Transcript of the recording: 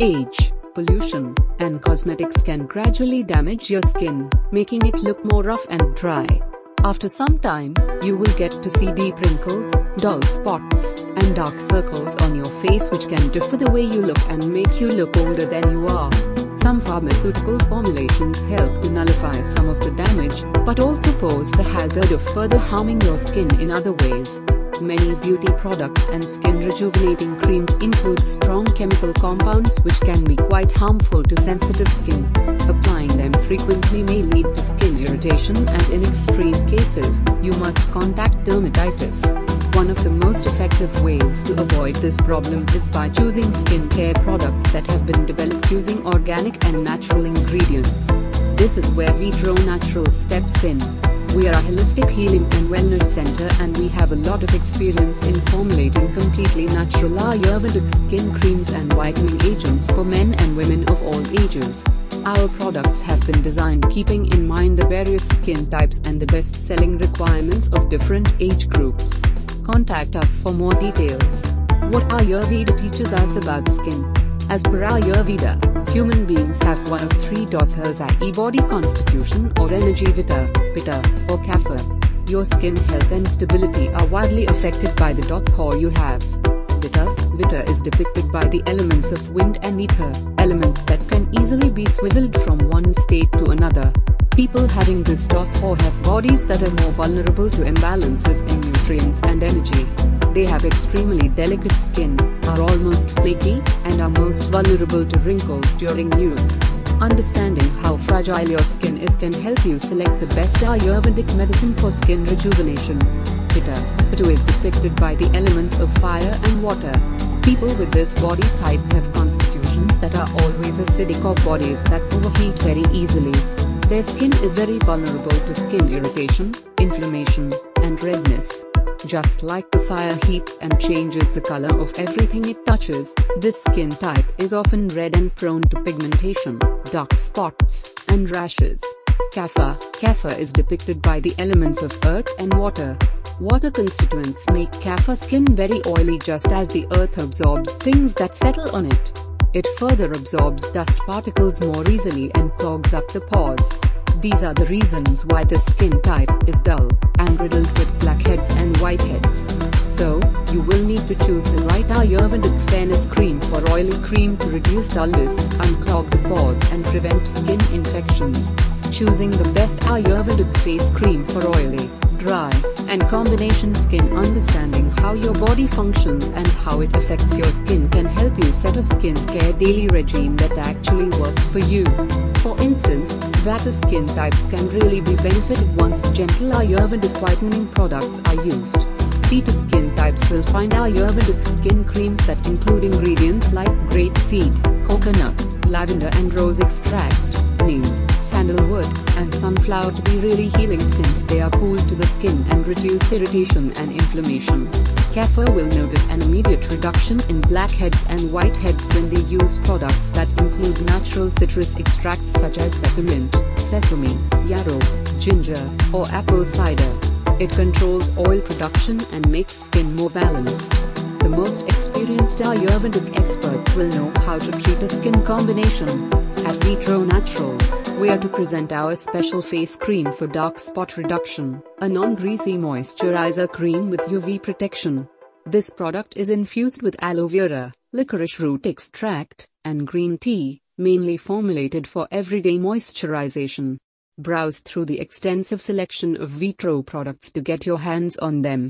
Age, pollution, and cosmetics can gradually damage your skin, making it look more rough and dry. After some time, you will get to see deep wrinkles, dull spots, and dark circles on your face which can differ the way you look and make you look older than you are. Some pharmaceutical formulations help to nullify some of the damage, but also pose the hazard of further harming your skin in other ways. Many beauty products and skin rejuvenating creams include strong chemical compounds which can be quite harmful to sensitive skin. Applying them frequently may lead to skin irritation and in extreme cases, you must contact dermatitis. One of the most effective ways to avoid this problem is by choosing skincare products that have been developed using organic and natural ingredients. This is where Vitro Natural steps in. We are a holistic healing and wellness center and we have a lot of experience in formulating completely natural Ayurvedic skin creams and whitening agents for men and women of all ages. Our products have been designed keeping in mind the various skin types and the best-selling requirements of different age groups. Contact us for more details. What Ayurveda teaches us about skin. As per Ayurveda, human beings have one of three doshas i.e. body constitution or energy vata, pitta, or kapha. Your skin health and stability are widely affected by the dosha you have. Vata, vata is depicted by the elements of wind and ether, elements that can easily be swiveled from one state to another. People having this dosha have bodies that are more vulnerable to imbalances in nutrients and energy. They have extremely delicate skin, are almost flaky, and are most vulnerable to wrinkles during youth. Understanding how fragile your skin is can help you select the best Ayurvedic medicine for skin rejuvenation. Pitta, Pitta is depicted by the elements of fire and water. People with this body type have constitutions that are always acidic or bodies that overheat very easily. Their skin is very vulnerable to skin irritation, inflammation, and redness. Just like the fire heats and changes the color of everything it touches, this skin type is often red and prone to pigmentation, dark spots, and rashes. Kapha, Kapha is depicted by the elements of earth and water. Water constituents make Kapha skin very oily just as the earth absorbs things that settle on it. It further absorbs dust particles more easily and clogs up the pores. These are the reasons why the skin type is dull and riddled with blackheads and whiteheads. So, you will need to choose the right Ayurvedic fairness cream for oily cream to reduce dullness, unclog the pores and prevent skin infections. Choosing the best Ayurvedic face cream for oily, dry, and combination skin Understanding how your body functions and how it affects your skin can help you set a skin care daily regime that actually works for you. For instance, Vata skin types can really be benefited once gentle Ayurvedic whitening products are used. Pitta skin types will find Ayurvedic skin creams that include ingredients like grapeseed, coconut, lavender and rose extract, neem, sandalwood, and sunflower to be really healing since they are cool to the skin and reduce irritation and inflammation. Kapha will notice an immediate reduction in blackheads and whiteheads when they use products that include natural citrus extracts such as peppermint, sesame, yarrow, ginger, or apple cider. It controls oil production and makes skin more balanced. The most experienced Ayurvedic experts will know how to treat a skin combination. At Vitro Naturals, we are to present our special face cream for dark spot reduction, a non-greasy moisturizer cream with UV protection. This product is infused with aloe vera, licorice root extract, and green tea, mainly formulated for everyday moisturization. Browse through the extensive selection of Vitro products to get your hands on them.